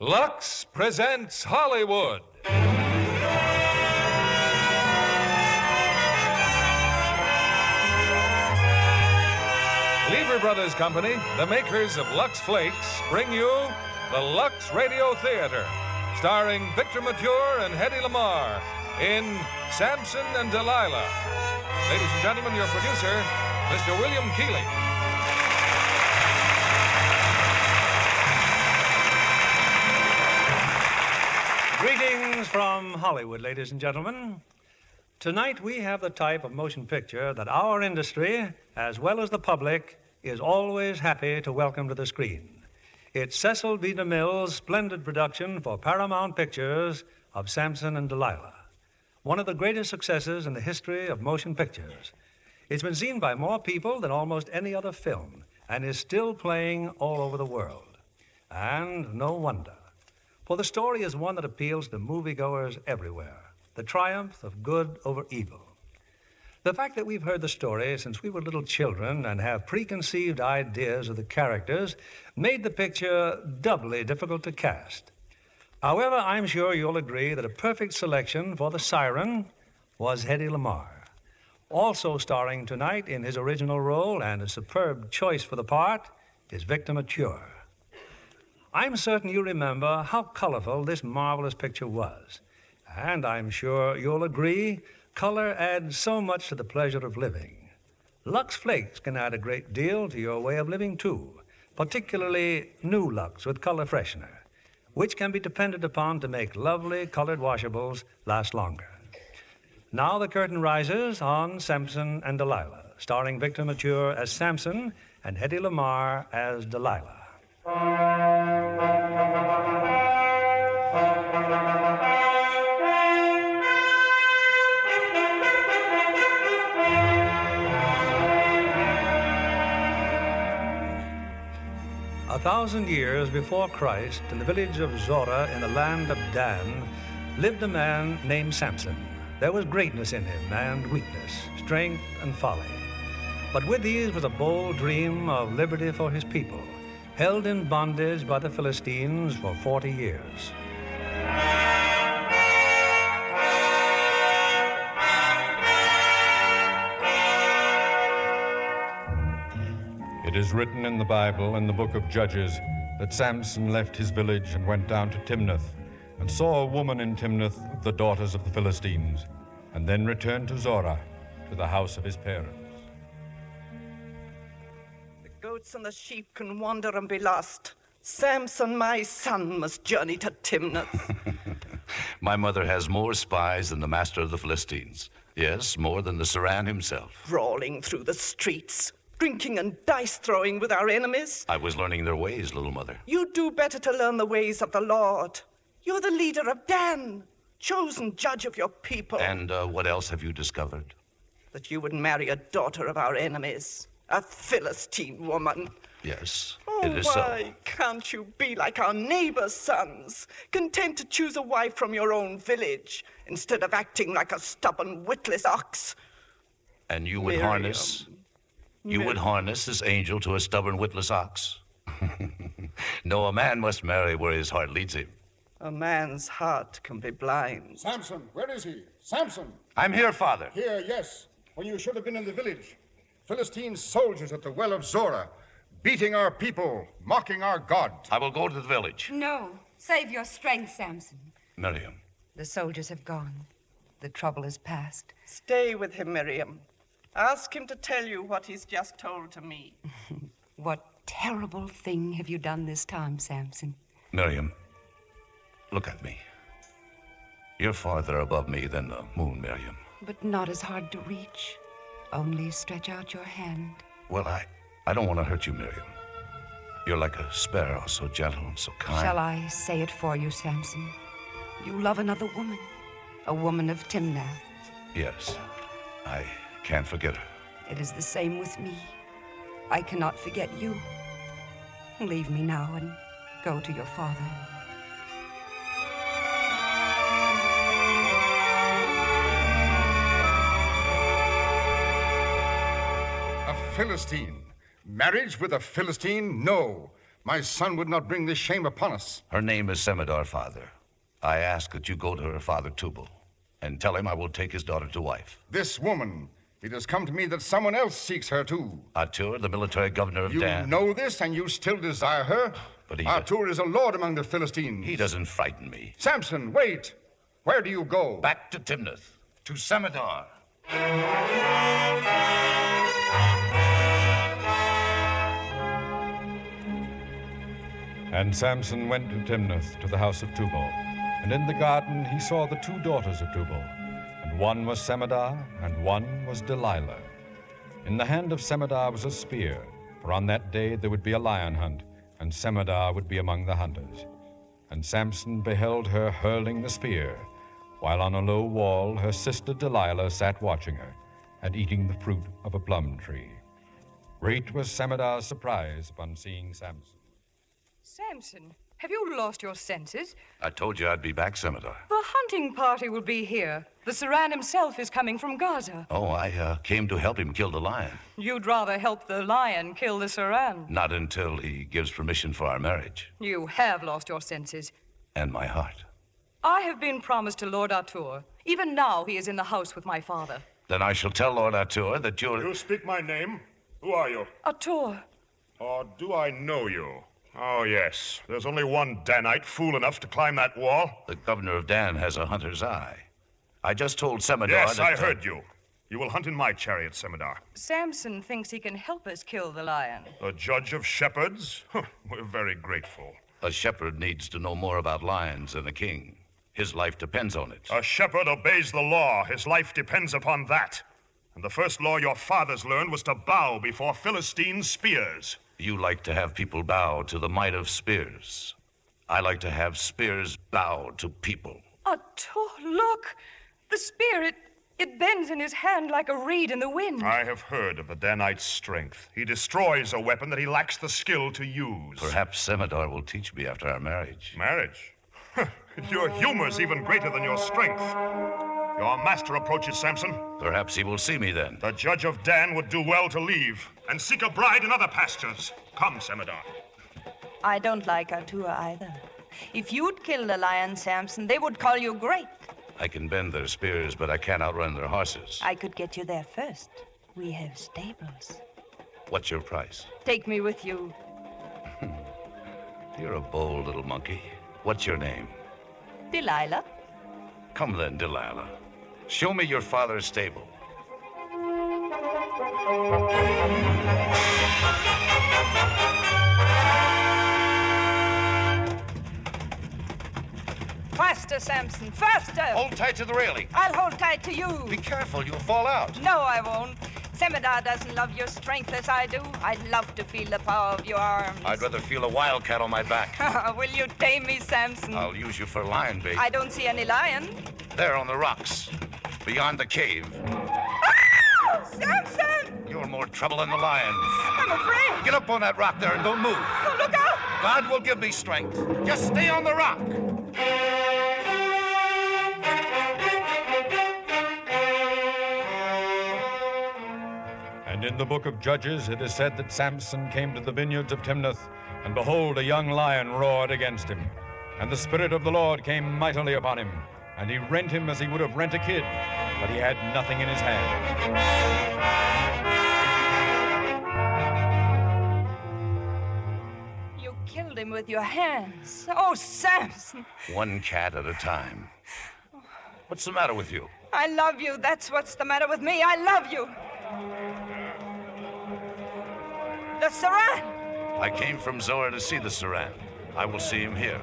Lux presents Hollywood. Lever Brothers Company, the makers of Lux Flakes, bring you the Lux Radio Theater, starring Victor Mature and Hedy Lamarr in Samson and Delilah. Ladies and gentlemen, your producer, Mr. William Keighley. Greetings from Hollywood, ladies and gentlemen. Tonight we have the type of motion picture that our industry, as well as the public, is always happy to welcome to the screen. It's Cecil B. DeMille's splendid production for Paramount Pictures of Samson and Delilah, one of the greatest successes in the history of motion pictures. It's been seen by more people than almost any other film and is still playing all over the world. And no wonder. For the story is one that appeals to moviegoers everywhere the triumph of good over evil. The fact that we've heard the story since we were little children and have preconceived ideas of the characters made the picture doubly difficult to cast. However, I'm sure you'll agree that a perfect selection for the siren was Hedy Lamarr. Also starring tonight in his original role and a superb choice for the part is Victor Mature. I'm certain you remember how colorful this marvelous picture was. And I'm sure you'll agree color adds so much to the pleasure of living. Lux Flakes can add a great deal to your way of living, too, particularly new Lux with color freshener, which can be depended upon to make lovely colored washables last longer. Now the curtain rises on Samson and Delilah, starring Victor Mature as Samson and Hedy Lamarr as Delilah. Thousand years before Christ, in the village of Zorah in the land of Dan, lived a man named Samson. There was greatness in him and weakness, strength and folly. But with these was a bold dream of liberty for his people, held in bondage by the Philistines for 40 years. Is written in the Bible in the book of Judges that Samson left his village and went down to Timnath and saw a woman in Timnath of the daughters of the Philistines, and then returned to Zorah to the house of his parents. The goats and the sheep can wander and be lost. Samson, my son, must journey to Timnath. My mother has more spies than the master of the Philistines. Yes, more than the Saran himself. Brawling through the streets, drinking and dice throwing with our enemies. I was learning their ways, little mother. You do better to learn the ways of the Lord. You're the leader of Dan, chosen judge of your people. And uh, what else have you discovered? That you would marry a daughter of our enemies, a Philistine woman. Yes, Oh, it is why can't you be like our neighbors' sons, content to choose a wife from your own village instead of acting like a stubborn, witless ox? And you would Miriam. harness. You would harness this angel to a stubborn, witless ox. no, a man must marry where his heart leads him. A man's heart can be blind. Samson, where is he? Samson! I'm here, father. Here, yes, when you should have been in the village. Philistine soldiers at the well of Zorah, beating our people, mocking our God. I will go to the village. No. Save your strength, Samson. Miriam, The soldiers have gone. The trouble is past. Stay with him, Miriam. Ask him to tell you what he's just told to me. What terrible thing have you done this time, Samson? Miriam, look at me. You're farther above me than the moon, Miriam. But not as hard to reach. Only stretch out your hand. Well, I, I don't want to hurt you, Miriam. You're like a sparrow, so gentle and so kind. Shall I say it for you, Samson? You love another woman, a woman of Timnath. Yes, I can't forget her. It is the same with me. I cannot forget you. Leave me now and go to your father. A Philistine. Marriage with a Philistine? No. My son would not bring this shame upon us. Her name is Semidar, father. I ask that you go to her father Tubal and tell him I will take his daughter to wife. This woman, it has come to me that someone else seeks her too. Artur, the military governor of You Dan. You know this and you still desire her? But he- Artur is a lord among the Philistines. He doesn't frighten me. Samson, wait. Where do you go? Back to Timnath, to Semidar. And Samson went to Timnath to the house of Tubal. And in the garden he saw the two daughters of Tubal. And one was Semidar, and one was Delilah. In the hand of Semidar was a spear, for on that day there would be a lion hunt, and Semidar would be among the hunters. And Samson beheld her hurling the spear, while on a low wall her sister Delilah sat watching her, and eating the fruit of a plum tree. Great was Semidar's surprise upon seeing Samson. Samson, have you lost your senses? I told you I'd be back, Semidar. The hunting party will be here. The Saran himself is coming from Gaza. Oh, I uh, came to help him kill the lion. You'd rather help the lion kill the Saran. Not until he gives permission for our marriage You have lost your senses. and my heart. I have been promised to Lord Artur. Even now he is in the house with my father. Then I shall tell Lord Artur that you're. You speak my name? Who are you? Artur, Or do I know you? Oh, yes. There's only one Danite fool enough to climb that wall. The governor of Dan has a hunter's eye. I just told Semidar Yes, that. I uh, heard you. You will hunt in my chariot, Semidar. Samson thinks he can help us kill the lion. A judge of shepherds? We're very grateful. A shepherd needs to know more about lions than a king. His life depends on it. A shepherd obeys the law. His life depends upon that. And the first law your fathers learned was to bow before Philistine spears. You like to have people bow to the might of spears. I like to have spears bow to people. Artur, look! The spear, it, it bends in his hand like a reed in the wind. I have heard of the Danite's strength. He destroys a weapon that he lacks the skill to use. Perhaps Semidar will teach me after our marriage. Marriage? your humor's even greater than your strength. Your master approaches, Samson. Perhaps he will see me then. The judge of Dan would do well to leave and seek a bride in other pastures. Come, Semidar. I don't like Artur either. If you'd kill the lion, Samson, they would call you great. I can bend their spears, but I can't outrun their horses. I could get you there first. We have stables. What's your price? Take me with you. You're a bold little monkey. What's your name? Delilah. Come then, Delilah. Show me your father's stable. Faster, Samson, faster! Hold tight to the railing. I'll hold tight to you. Be careful, you'll fall out. No, I won't. Semidar doesn't love your strength as I do. I'd love to feel the power of your arms. I'd rather feel a wildcat on my back. Ah, will you tame me, Samson? I'll use you for lion bait. I don't see any lion. There on the rocks, beyond the cave. Ah! Samson! You're more trouble than the lion. I'm afraid. Get up on that rock there and don't move. Oh, look out! God will give me strength. Just stay on the rock. And in the book of Judges it is said that Samson came to the vineyards of Timnath, and behold, a young lion roared against him. And the Spirit of the Lord came mightily upon him, and he rent him as he would have rent a kid, but he had nothing in his hand. Killed him with your hands. Oh, Samson! One cat at a time. What's the matter with you? I love you. That's what's the matter with me. I love you. The Saran! I came from Zorah to see the Saran. I will see him here.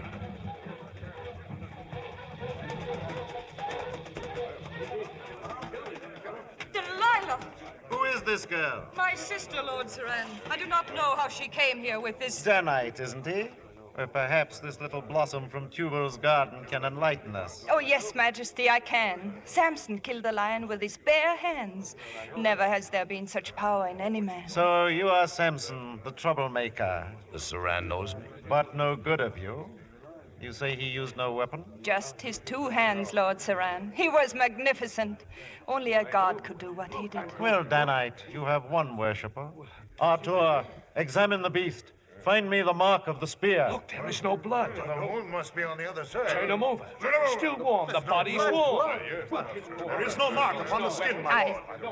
Is this girl? My sister, Lord Saran. I do not know how she came here with this. Danite, isn't he? Or perhaps this little blossom from Tubal's garden can enlighten us. Oh, yes, Majesty, I can. Samson killed the lion with his bare hands. Never has there been such power in any man. So you are Samson, the troublemaker, The Saran knows me. but no good of you. You say he used no weapon? Just his two hands, Lord Saran. He was magnificent. Only a god could do what he did. Well, Danite, you have one worshipper. Artur, examine the beast. Find me the mark of the spear. Look, there is no blood. The wound must be on the other side. Turn him over. Still warm. The body's warm. There is no mark upon the skin, my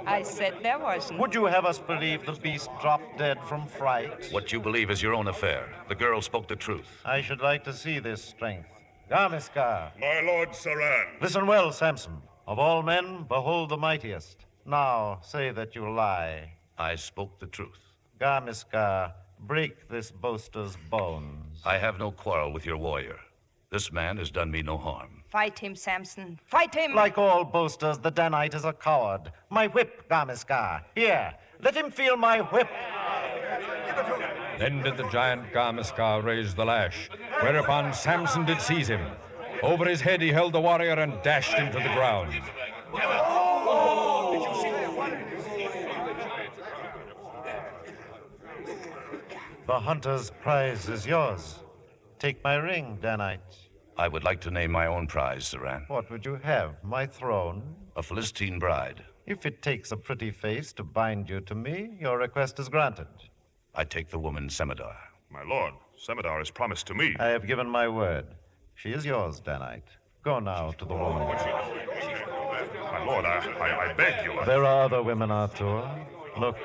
I. I said there wasn't. Would you have us believe the beast dropped dead from fright? What you believe is your own affair. The girl spoke the truth. I should like to see this strength. Garmiskar, My lord Saran. listen well, Samson. Of all men, behold the mightiest. Now say that you lie. I spoke the truth. Garmiskar, break this boaster's bones. I have no quarrel with your warrior. This man has done me no harm. Fight him, Samson. Fight him. Like all boasters, the Danite is a coward. My whip, Garmiskar. Here, let him feel my whip. Then did the giant Garmiskar raise the lash, whereupon Samson did seize him. Over his head he held the warrior and dashed him to the ground. The hunter's prize is yours. Take my ring, Danite. I would like to name my own prize, Saran. What would you have? My throne? A Philistine bride. If it takes a pretty face to bind you to me, your request is granted. I take the woman Semidar. My lord, Semidar is promised to me. I have given my word. She is yours, Danite. Go now to the woman. My lord, I, I, I beg you. There are other women, Arthur. Look,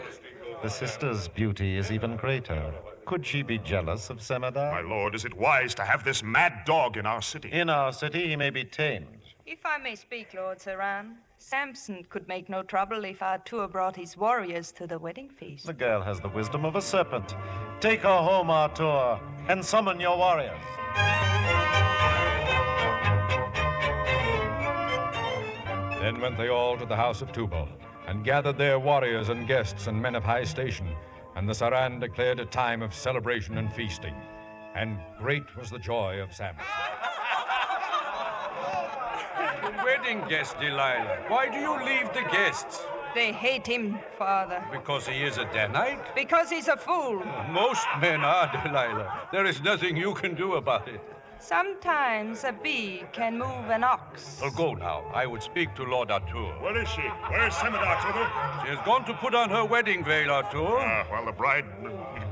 the sister's beauty is even greater. Could she be jealous of Semidar? My lord, is it wise to have this mad dog in our city? In our city, he may be tamed. If I may speak, Lord Saran, Samson could make no trouble if Artur brought his warriors to the wedding feast. The girl has the wisdom of a serpent. Take her home, Arthur, and summon your warriors. Then went they all to the house of Tubal, and gathered there warriors and guests and men of high station. And the Saran declared a time of celebration and feasting. And great was the joy of Samson. The wedding guest, Delilah. Why do you leave the guests? They hate him, Father, Because he is a Danite? because he's a fool. Most men are, Delilah. There is nothing you can do about it. Sometimes a bee can move an ox. Well, go now. I would speak to Lord Artur. Where is she? Where is Semidar, Tubal? She has gone to put on her wedding veil, Artur. Ah, while the bride,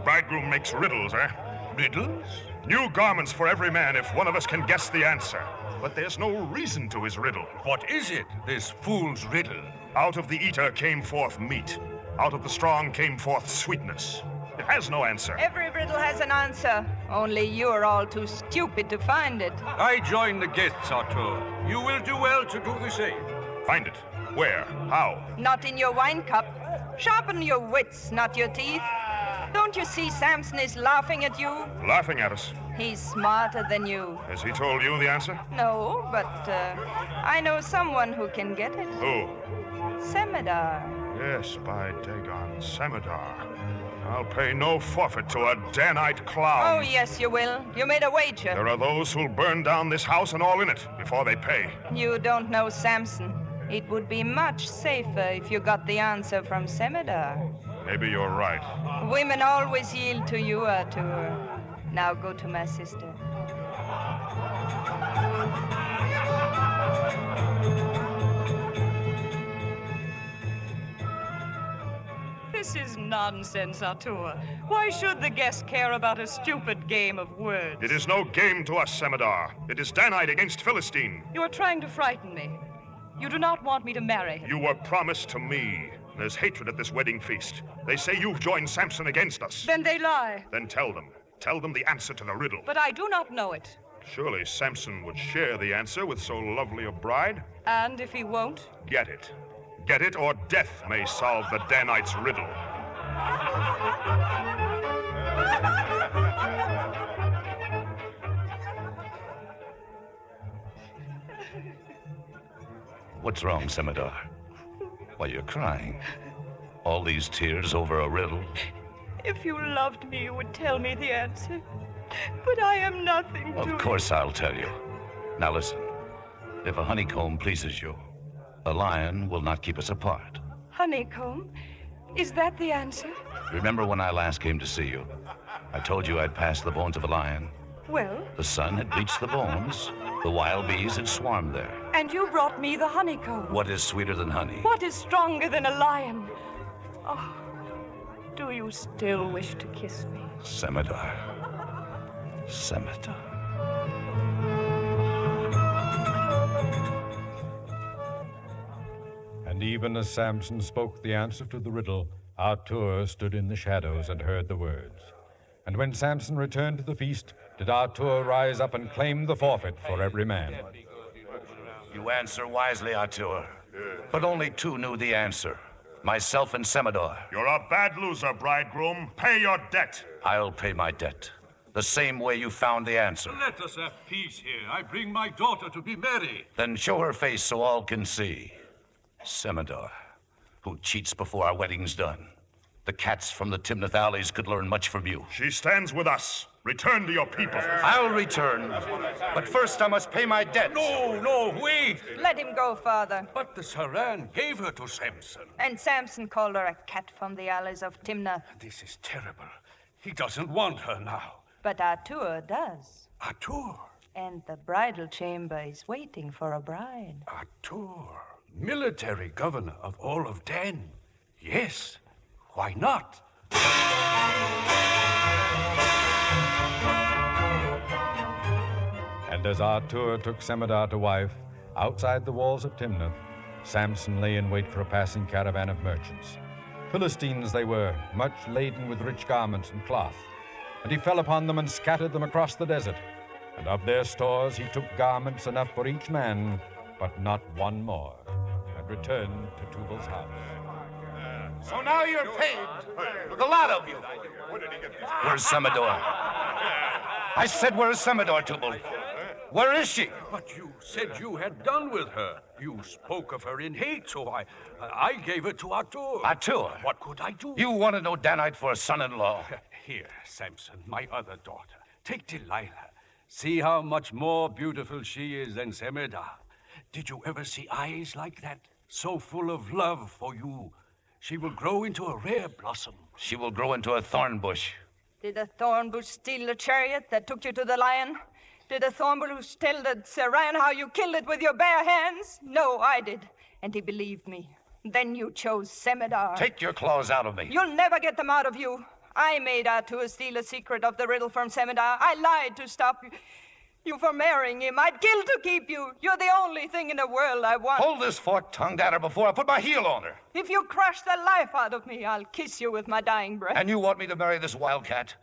bridegroom makes riddles, eh? Riddles? New garments for every man if one of us can guess the answer. But there's no reason to his riddle. What is it, this fool's riddle? Out of the eater came forth meat. Out of the strong came forth sweetness. It has no answer. Every riddle has an answer, only you're all too stupid to find it. I join the guests, Otto. You will do well to do the same. Find it. Where? How? Not in your wine cup. Sharpen your wits, not your teeth. Don't you see Samson is laughing at you? Laughing at us. He's smarter than you. Has he told you the answer? No, but uh, I know someone who can get it. Who? Semidar. Yes, by Dagon, Semidar. I'll pay no forfeit to a Danite clown. Oh, yes, you will. You made a wager. There are those who'll burn down this house and all in it before they pay. You don't know Samson. It would be much safer if you got the answer from Semidar. Maybe you're right. Women always yield to you, Artur. Now go to my sister. This is nonsense, Artur. Why should the guest care about a stupid game of words? It is no game to us, Semidar. It is Danite against Philistine. You are trying to frighten me. You do not want me to marry him. You were promised to me. There's hatred at this wedding feast. They say you've joined Samson against us. Then they lie. Then tell them. Tell them the answer to the riddle. But I do not know it. Surely Samson would share the answer with so lovely a bride? And if he won't? Get it. Get it, or death may solve the Danite's riddle. What's wrong, Semidar? Why, you're crying. All these tears over a riddle? If you loved me, you would tell me the answer. But I am nothing to Of course I'll tell you. Now listen. If a honeycomb pleases you, a lion will not keep us apart. Honeycomb? Is that the answer? Remember when I last came to see you? I told you I'd passed the bones of a lion. Well, The sun had bleached the bones. The wild bees had swarmed there. and you brought me the honeycomb. What is sweeter than honey? What is stronger than a lion? Oh, Do you still wish to kiss me? Semidar. Semidar. Even as Samson spoke the answer to the riddle, Artur stood in the shadows and heard the words. And when Samson returned to the feast, did Artur rise up and claim the forfeit for every man. You answer wisely, Artur. But only two knew the answer myself and Semidar. You're a bad loser, bridegroom. Pay your debt. I'll pay my debt. The same way you found the answer. Let us have peace here. I bring my daughter to be married. Then show her face so all can see. Semidar, who cheats before our wedding's done. The cats from the Timnath alleys could learn much from you. She stands with us. Return to your people. I'll return. But first I must pay my debt. No, no, wait. Let him go, father. But the Saran gave her to Samson. And Samson called her a cat from the alleys of Timnath. This is terrible. He doesn't want her now. But Artur does. Artur? And the bridal chamber is waiting for a bride. Artur, military governor of all of Dan. Yes, why not? And as Artur took Semidar to wife, outside the walls of Timnath, Samson lay in wait for a passing caravan of merchants. Philistines they were, much laden with rich garments and cloth. And he fell upon them and scattered them across the desert. And of their stores he took garments enough for each man, but not one more, returned to Tubal's house. So now you're paid. The lot of you. Where's Semidar? I said, where's Semidar, Tubal? Where is she? But you said you had done with her. You spoke of her in hate, so I I gave her to Artur. Artur? What could I do? You wanted no Danite for a son-in-law. Here, Samson, my other daughter. Take Delilah. See how much more beautiful she is than Semidar. Did you ever see eyes like that? So full of love for you. She will grow into a rare blossom. She will grow into a thorn bush. Did the thorn bush steal the chariot that took you to the lion? Did the thorn bush tell the Saran how you killed it with your bare hands? No, I did. And he believed me. Then you chose Semidar. Take your claws out of me. You'll never get them out of you. I made Artur steal a secret of the riddle from Semidar. I lied to stop you. You for marrying him. I'd kill to keep you. You're the only thing in the world I want. Hold this fork-tongued at her before I put my heel on her. If you crush the life out of me, I'll kiss you with my dying breath. And you want me to marry this wildcat?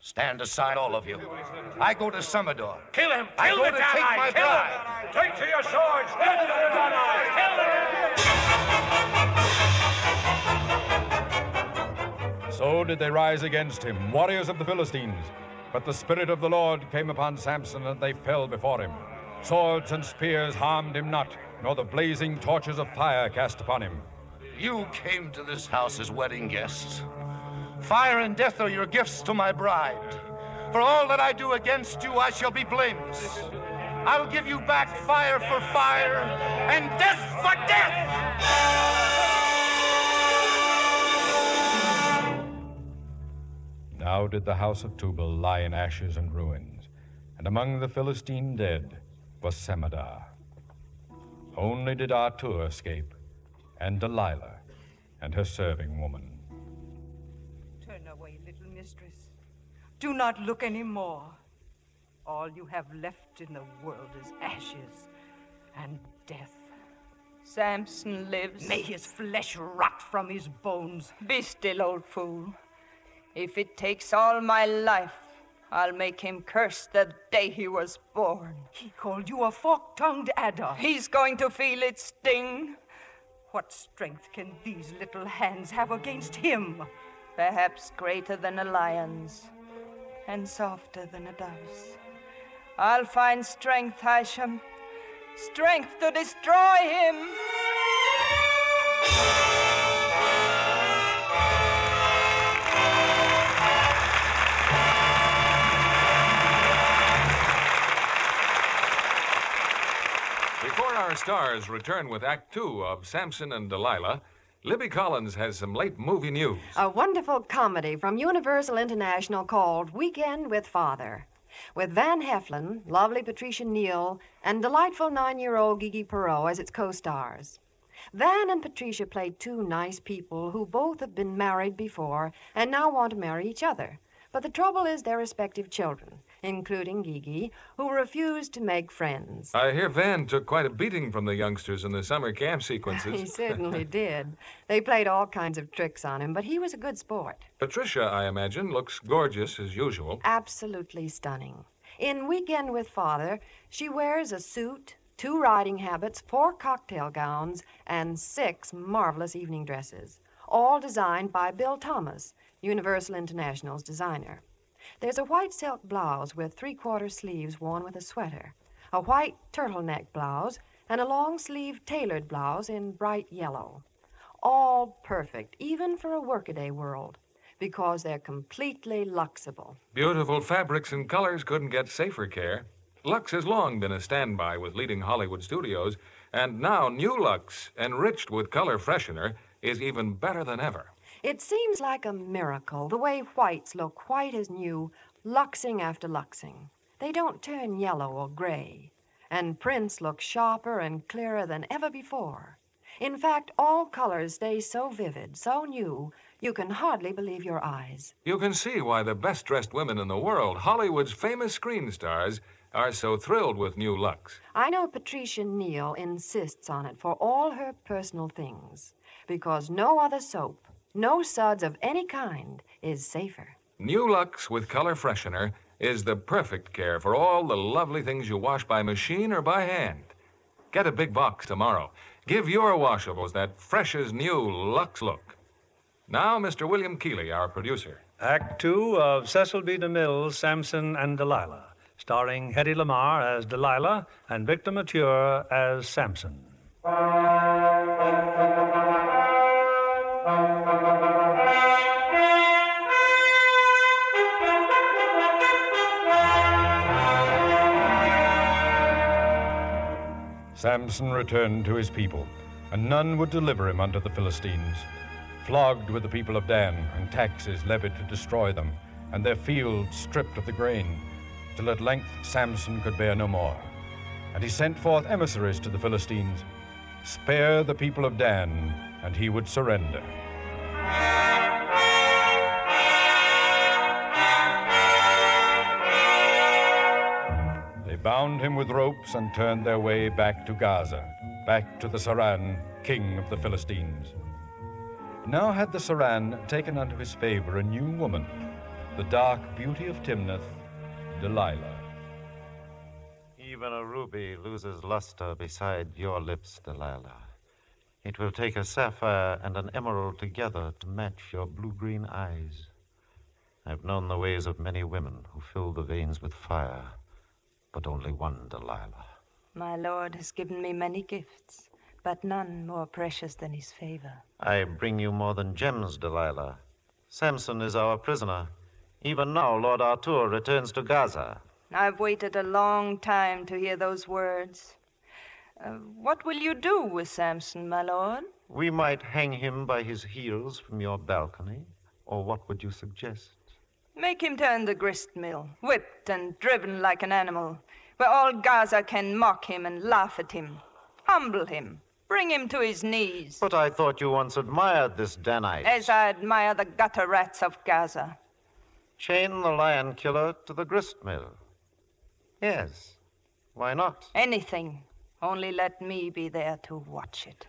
Stand aside, all of you. I go to Semidar. Kill him! I Kill go the to take my Kill bride. him! Take to your swords! Kill the Danite! Kill him! So did they rise against him, warriors of the Philistines. But the Spirit of the Lord came upon Samson, and they fell before him. Swords and spears harmed him not, nor the blazing torches of fire cast upon him. You came to this house as wedding guests. Fire and death are your gifts to my bride. For all that I do against you, I shall be blameless. I'll give you back fire for fire and death for death! Now did the house of Tubal lie in ashes and ruins, and among the Philistine dead was Semidar. Only did Artur escape, and Delilah, and her serving woman. Turn away, little mistress. Do not look any more. All you have left in the world is ashes and death. Samson lives. May his flesh rot from his bones. Be still, old fool. If it takes all my life, I'll make him curse the day he was born. He called you a fork tongued adder. He's going to feel it sting. What strength can these little hands have against him? Perhaps greater than a lion's, and softer than a dove's. I'll find strength, Hisham. Strength to destroy him. Our stars return with Act Two of Samson and Delilah, Libby Collins has some late movie news. A wonderful comedy from Universal International called Weekend with Father. With Van Heflin, lovely Patricia Neal, and delightful nine year old Gigi Perreau as its co stars. Van and Patricia played two nice people who both have been married before and now want to marry each other. But the trouble is their respective children, including Gigi, who refused to make friends. I hear Van took quite a beating from the youngsters in the summer camp sequences. he certainly did. They played all kinds of tricks on him, but he was a good sport. Patricia, I imagine, looks gorgeous as usual. Absolutely stunning. In Weekend with Father, she wears a suit, two riding habits, four cocktail gowns, and six marvelous evening dresses, all designed by Bill Thomas, Universal International's designer. There's a white silk blouse with three quarter sleeves worn with a sweater, a white turtleneck blouse, and a long sleeved tailored blouse in bright yellow. All perfect, even for a workaday world, because they're completely luxable. Beautiful fabrics and colors couldn't get safer care. Lux has long been a standby with leading Hollywood studios, and now new Lux, enriched with color freshener, is even better than ever. It seems like a miracle, the way whites look white as new, luxing after luxing. They don't turn yellow or gray, and prints look sharper and clearer than ever before. In fact, all colors stay so vivid, so new, you can hardly believe your eyes. You can see why the best dressed women in the world, Hollywood's famous screen stars, are so thrilled with new Lux. I know Patricia Neal insists on it for all her personal things, because no other soap no suds of any kind is safer. New Lux with color freshener is the perfect care for all the lovely things you wash by machine or by hand. Get a big box tomorrow. Give your washables that fresh as new Lux look. Now, Mr. William Keighley, our producer. Act two of Cecil B. DeMille's Samson and Delilah, starring Hedy Lamarr as Delilah and Victor Mature as Samson. Samson returned to his people, and none would deliver him unto the Philistines. Flogged with the people of Dan, and taxes levied to destroy them, and their fields stripped of the grain, till at length Samson could bear no more. And he sent forth emissaries to the Philistines Spare the people of Dan, and he would surrender. Bound him with ropes and turned their way back to Gaza, back to the Saran, king of the Philistines. Now had the Saran taken unto his favor a new woman, the dark beauty of Timnath, Delilah. Even a ruby loses luster beside your lips, Delilah. It will take a sapphire and an emerald together to match your blue green eyes. I've known the ways of many women who fill the veins with fire, but only one Delilah. My lord has given me many gifts, but none more precious than his favor. I bring you more than gems, Delilah. Samson is our prisoner. Even now, Lord Artur returns to Gaza. I've waited a long time to hear those words. Uh, what will you do with Samson, my lord? We might hang him by his heels from your balcony, or what would you suggest? Make him turn the grist mill, whipped and driven like an animal, where all Gaza can mock him and laugh at him. Humble him, bring him to his knees. But I thought you once admired this Danite. As I admire the gutter rats of Gaza. Chain the lion killer to the grist mill. Yes. Why not? Anything. Only let me be there to watch it.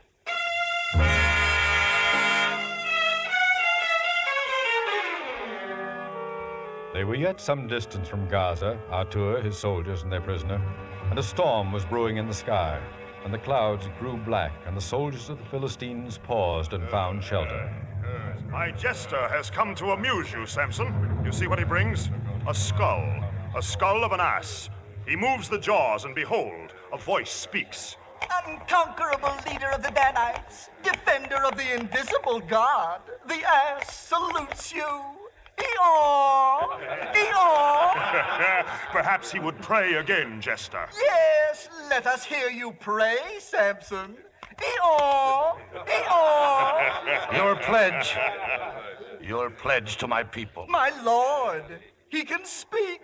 They were yet some distance from Gaza, Artur, his soldiers, and their prisoner, and a storm was brewing in the sky, and the clouds grew black, and the soldiers of the Philistines paused and found shelter. My jester has come to amuse you, Samson. You see what he brings? A skull. A skull of an ass. He moves the jaws, and behold, a voice speaks. Unconquerable leader of the Danites, defender of the invisible God, the ass salutes you. Eeyore! Eeyore! Perhaps he would pray again, Jester. Yes, let us hear you pray, Samson. Eeyore! Eeyore! Your pledge. Your pledge to my people. My lord, he can speak.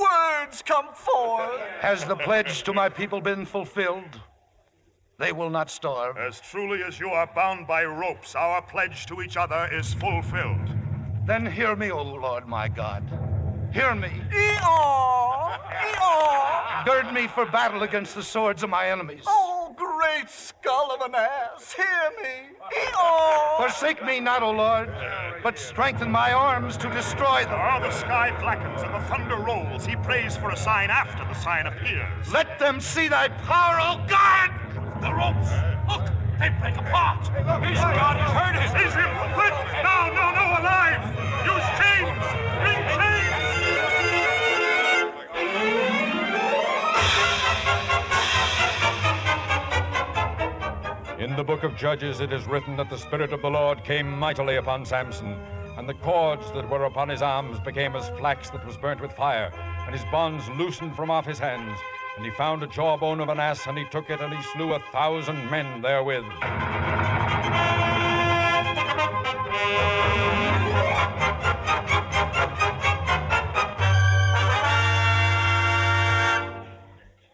Words come forth. Has the pledge to my people been fulfilled? They will not starve. As truly as you are bound by ropes, our pledge to each other is fulfilled. Then hear me, O Lord my God. Hear me. Eeyore! Eeyore! Gird me for battle against the swords of my enemies. Oh, great skull of an ass, hear me! Eeyore! Forsake me not, O Lord, but strengthen my arms to destroy them. Ah, the sky blackens and the thunder rolls. He prays for a sign after the sign appears. Let them see thy power, O God! The ropes! Look! They break apart! He's got it! Hurt it! Seize him! Quick! No, no, no, alive! Use chains! Bring chains! In the book of Judges it is written that the Spirit of the Lord came mightily upon Samson, and the cords that were upon his arms became as flax that was burnt with fire, and his bonds loosened from off his hands. And he found a jawbone of an ass, and he took it, and he slew a thousand men therewith.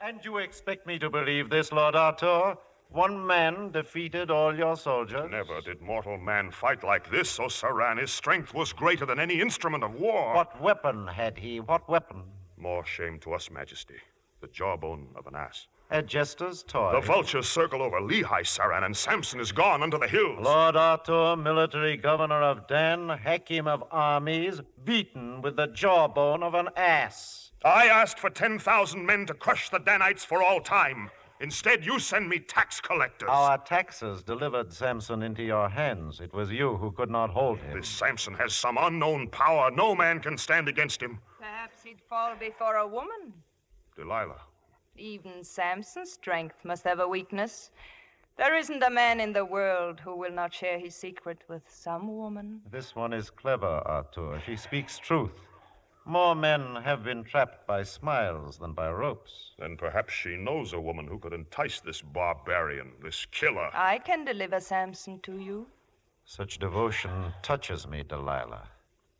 And you expect me to believe this, Lord Arthur? One man defeated all your soldiers? Never did mortal man fight like this, O Saran. His strength was greater than any instrument of war. What weapon had he? What weapon? More shame to us, Majesty. The jawbone of an ass. A jester's toy. The vultures circle over Lehi, Saran, and Samson is gone under the hills. Lord Arthur, military governor of Dan, Hakim of armies, beaten with the jawbone of an ass. I asked for 10,000 men to crush the Danites for all time. Instead, you send me tax collectors. Our taxes delivered Samson into your hands. It was you who could not hold him. This Samson has some unknown power. No man can stand against him. Perhaps he'd fall before a woman. Delilah. Even Samson's strength must have a weakness. There isn't a man in the world who will not share his secret with some woman. This one is clever, Arthur. She speaks truth. More men have been trapped by smiles than by ropes. Then perhaps she knows a woman who could entice this barbarian, this killer. I can deliver Samson to you. Such devotion touches me, Delilah.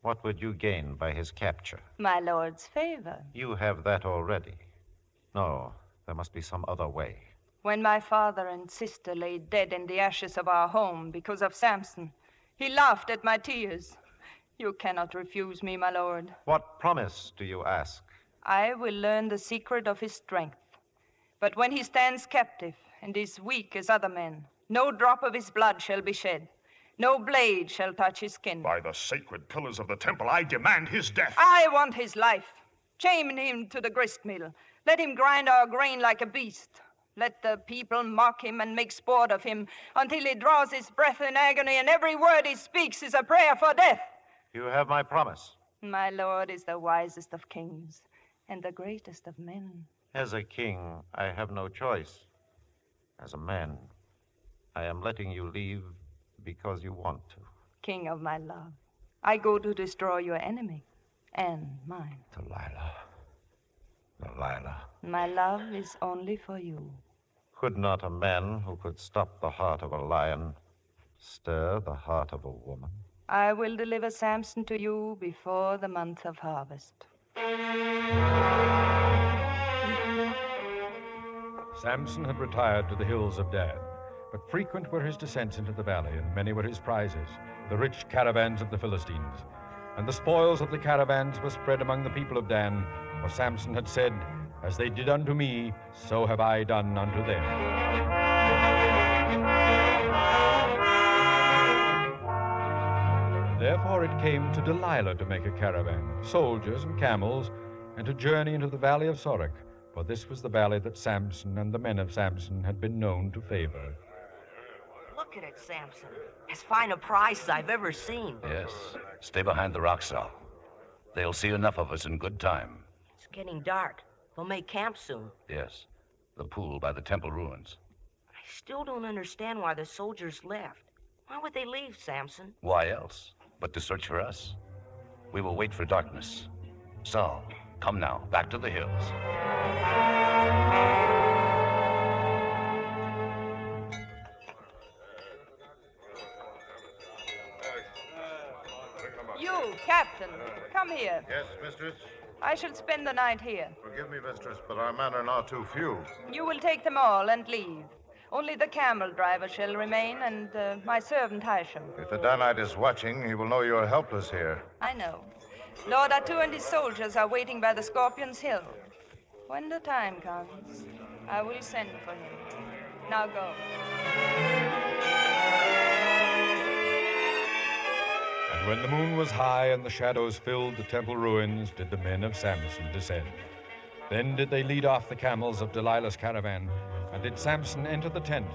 What would you gain by his capture? My lord's favor. You have that already. No, there must be some other way. When my father and sister lay dead in the ashes of our home because of Samson, he laughed at my tears. You cannot refuse me, my lord. What promise do you ask? I will learn the secret of his strength. But when he stands captive and is weak as other men, no drop of his blood shall be shed. No blade shall touch his skin. By the sacred pillars of the temple, I demand his death. I want his life. Chain him to the grist mill. Let him grind our grain like a beast. Let the people mock him and make sport of him until he draws his breath in agony and every word he speaks is a prayer for death. You have my promise. My lord is the wisest of kings and the greatest of men. As a king, I have no choice. As a man, I am letting you leave because you want to. King of my love, I go to destroy your enemy and mine. Delilah. Delilah. My love is only for you. Could not a man who could stop the heart of a lion stir the heart of a woman? I will deliver Samson to you before the month of harvest. Samson had retired to the hills of Dan, but frequent were his descents into the valley, and many were his prizes, the rich caravans of the Philistines. And the spoils of the caravans were spread among the people of Dan, for Samson had said, As they did unto me, so have I done unto them. Therefore it came to Delilah to make a caravan, soldiers and camels, and to journey into the valley of Sorek, for this was the valley that Samson and the men of Samson had been known to favor. Look at it, Samson. As fine a prize as I've ever seen. Yes. Stay behind the rock, Saul. They'll see enough of us in good time. It's getting dark. They'll make camp soon. Yes. The pool by the temple ruins. I still don't understand why the soldiers left. Why would they leave, Samson? Why else? But to search for us. We will wait for darkness. Saul, come now, back to the hills. Captain, come here. Yes, mistress. I shall spend the night here. Forgive me, mistress, but our men are now too few. You will take them all and leave. Only the camel driver shall remain, and uh, my servant Hisham. If the Danite is watching, he will know you are helpless here. I know. Lord Artur and his soldiers are waiting by the Scorpion's Hill. When the time comes, I will send for him. Now go. And when the moon was high and the shadows filled the temple ruins, did the men of Samson descend. Then did they lead off the camels of Delilah's caravan, and did Samson enter the tent,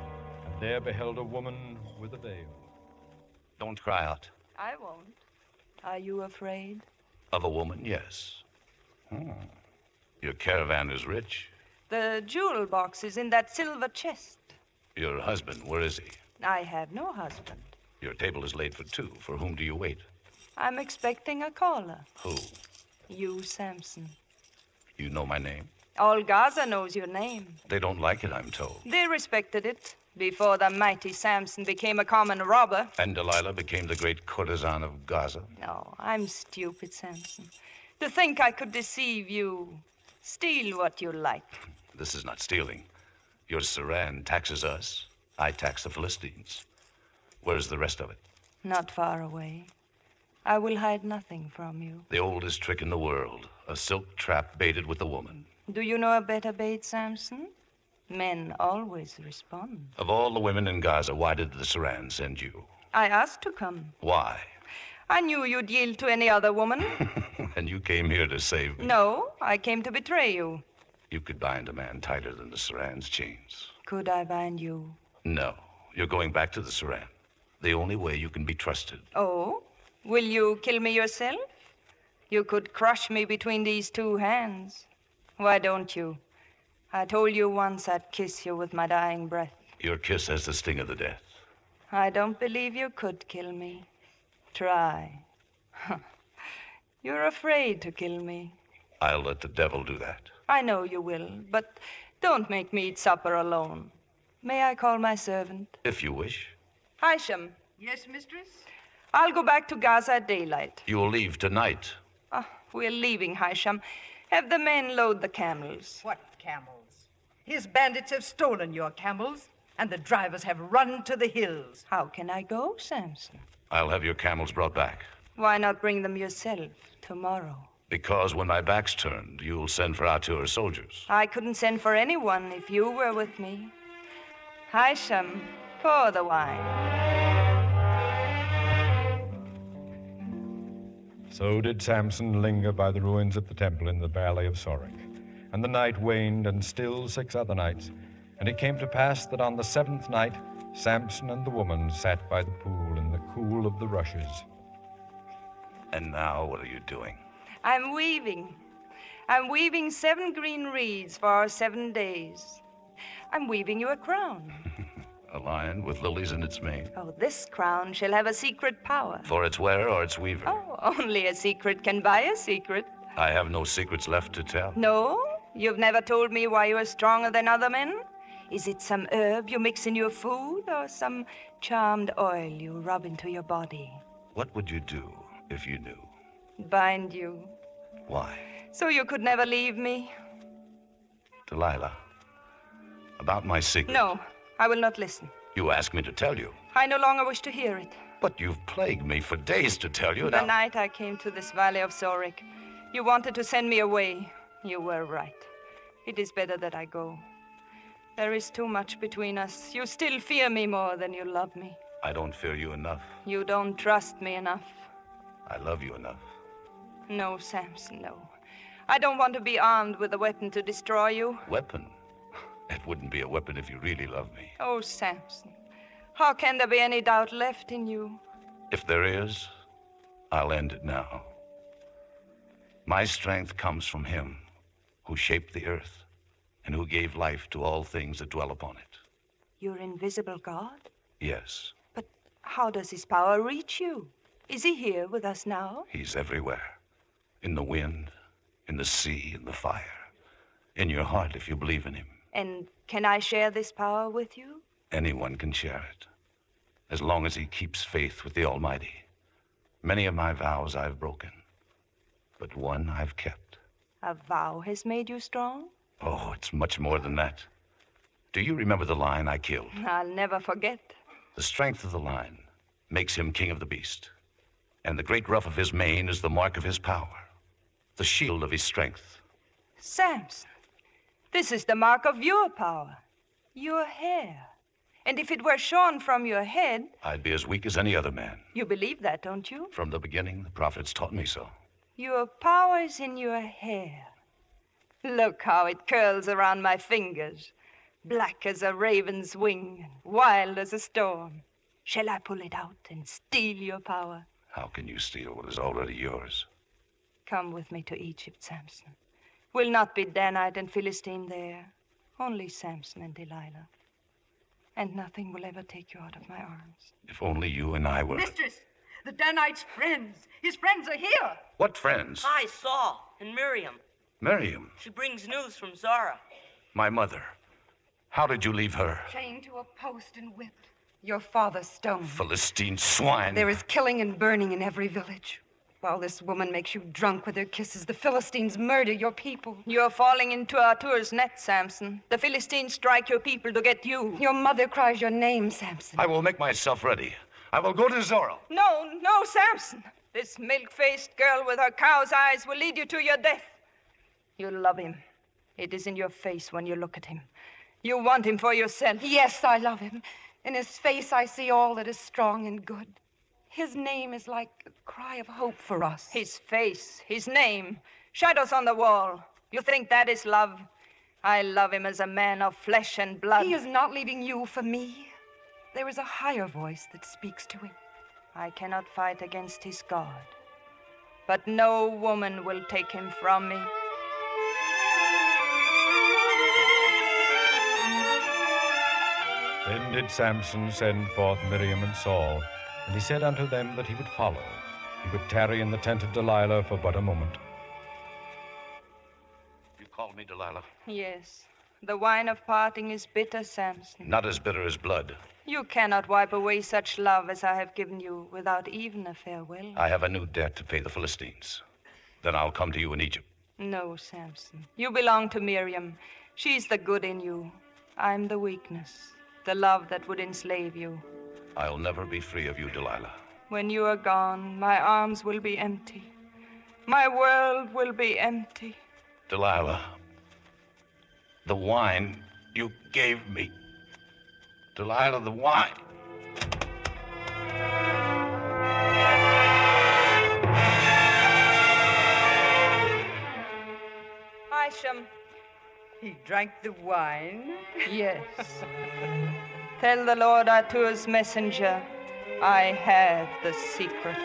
and there beheld a woman with a veil. Don't cry out. I won't. Are you afraid? Of a woman, yes. Hmm. Your caravan is rich. The jewel box is in that silver chest. Your husband, where is he? I have no husband. Your table is laid for two. For whom do you wait? I'm expecting a caller. Who? You, Samson. You know my name? All Gaza knows your name. They don't like it, I'm told. They respected it before the mighty Samson became a common robber. And Delilah became the great courtesan of Gaza. No, I'm stupid, Samson. To think I could deceive you, steal what you like. This is not stealing. Your Saran taxes us. I tax the Philistines. Where's the rest of it? Not far away. I will hide nothing from you. The oldest trick in the world a silk trap baited with a woman. Do you know a better bait, Samson? Men always respond. Of all the women in Gaza, why did the Saran send you? I asked to come. Why? I knew you'd yield to any other woman. and you came here to save me. No, I came to betray you. You could bind a man tighter than the Saran's chains. Could I bind you? No. You're going back to the Saran. The only way you can be trusted. Oh? Will you kill me yourself? You could crush me between these two hands. Why don't you? I told you once I'd kiss you with my dying breath. Your kiss has the sting of the death. I don't believe you could kill me. Try. You're afraid to kill me. I'll let the devil do that. I know you will, but don't make me eat supper alone. May I call my servant? If you wish. Hisham, Yes, mistress? I'll go back to Gaza at daylight. You'll leave tonight. Ah, we're leaving, Hisham. Have the men load the camels. What camels? His bandits have stolen your camels, and the drivers have run to the hills. How can I go, Samson? I'll have your camels brought back. Why not bring them yourself tomorrow? Because when my back's turned, you'll send for Artur soldiers. I couldn't send for anyone if you were with me. Hisham, pour the wine. So did Samson linger by the ruins of the temple in the valley of Sorek. And the night waned, and still six other nights. And it came to pass that on the seventh night, Samson and the woman sat by the pool in the cool of the rushes. And now, what are you doing? I'm weaving. I'm weaving seven green reeds for our seven days. I'm weaving you a crown. A lion with lilies in its mane. Oh, this crown shall have a secret power. For its wearer or its weaver? Oh, only a secret can buy a secret. I have no secrets left to tell. No? You've never told me why you are stronger than other men? Is it some herb you mix in your food or some charmed oil you rub into your body? What would you do if you knew? Bind you. Why? So you could never leave me? Delilah, about my secret. No, I will not listen. You asked me to tell you. I no longer wish to hear it. But you've plagued me for days to tell you that. The now. night I came to this valley of Sorek, you wanted to send me away. You were right. It is better that I go. There is too much between us. You still fear me more than you love me. I don't fear you enough. You don't trust me enough. I love you enough. No, Samson, no. I don't want to be armed with a weapon to destroy you. Weapon? It wouldn't be a weapon if you really love me. Oh, Samson, how can there be any doubt left in you? If there is, I'll end it now. My strength comes from Him who shaped the earth and who gave life to all things that dwell upon it. Your invisible God? Yes, But How does his power reach you? Is he here with us now? He's everywhere in the wind, in the sea, in the fire, in your heart if you believe in Him. And can I share this power with you? Anyone can share it, as long as he keeps faith with the Almighty. Many of my vows I've broken, but one I've kept. A vow has made you strong? Oh, it's much more than that. Do you remember the lion I killed? I'll never forget. The strength of the lion makes him king of the beast, and the great ruff of his mane is the mark of his power, the shield of his strength. Samson, this is the mark of your power, your hair. And if it were shorn from your head, I'd be as weak as any other man. you believe that, don't you? From the beginning, the prophets taught me so. Your power is in your hair. Look how it curls around my fingers, black as a raven's wing, wild as a storm. Shall I pull it out and steal your power? How can you steal what is already yours? Come with me to Egypt, Samson. Will not be Danite and Philistine there, only Samson and Delilah. And nothing will ever take you out of my arms. If only you and I were. Mistress, the Danite's friends. His friends are here. What friends? I, Saul and Miriam. Miriam, She brings news from Zorah. my mother. How did you leave her? Chained to a post and whipped. Your father stoned. Philistine swine. There is killing and burning in every village. While this woman makes you drunk with her kisses, the Philistines murder your people. You're falling into Artur's net, Samson. The Philistines strike your people to get you. Your mother cries your name, Samson. I will make myself ready. I will go to Zorah. No, no, Samson. This milk faced girl with her cow's eyes will lead you to your death. You love him. It is in your face when you look at him. You want him for yourself. Yes, I love him. In his face, I see all that is strong and good. His name is like a cry of hope for us. His face, his name, shadows on the wall. You think that is love? I love him as a man of flesh and blood. He is not leaving you for me. There is a higher voice that speaks to him. I cannot fight against his God. But no woman will take him from me. Then did Samson send forth Miriam and Saul, and he said unto them that he would follow. He would tarry in the tent of Delilah for but a moment. You called me Delilah. Yes, the wine of parting is bitter, Samson. Not as bitter as blood. You cannot wipe away such love as I have given you without even a farewell. I have a new debt to pay the Philistines. Then I'll come to you in Egypt. No, Samson. You belong to Miriam. She's the good in you. I'm the weakness, the love that would enslave you. I'll never be free of you, Delilah. When you are gone, my arms will be empty. My world will be empty. Delilah, the wine you gave me. Delilah, the wine. Hisham. He drank the wine? Yes. Tell the Lord Artur's messenger, I have the secret.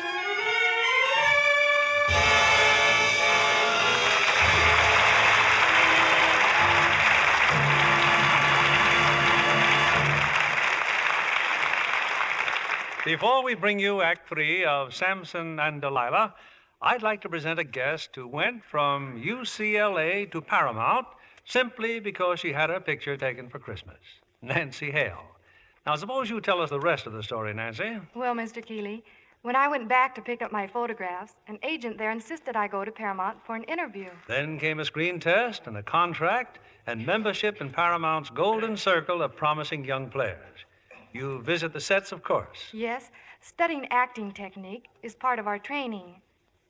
Before we bring you Act Three of Samson and Delilah, I'd like to present a guest who went from UCLA to Paramount simply because she had her picture taken for Christmas Nancy Hale. Now, suppose you tell us the rest of the story, Nancy. Well, Mr. Keighley, when I went back to pick up my photographs, an agent there insisted I go to Paramount for an interview. Then came a screen test and a contract and membership in Paramount's golden circle of promising young players. You visit the sets, of course. Yes, studying acting technique is part of our training.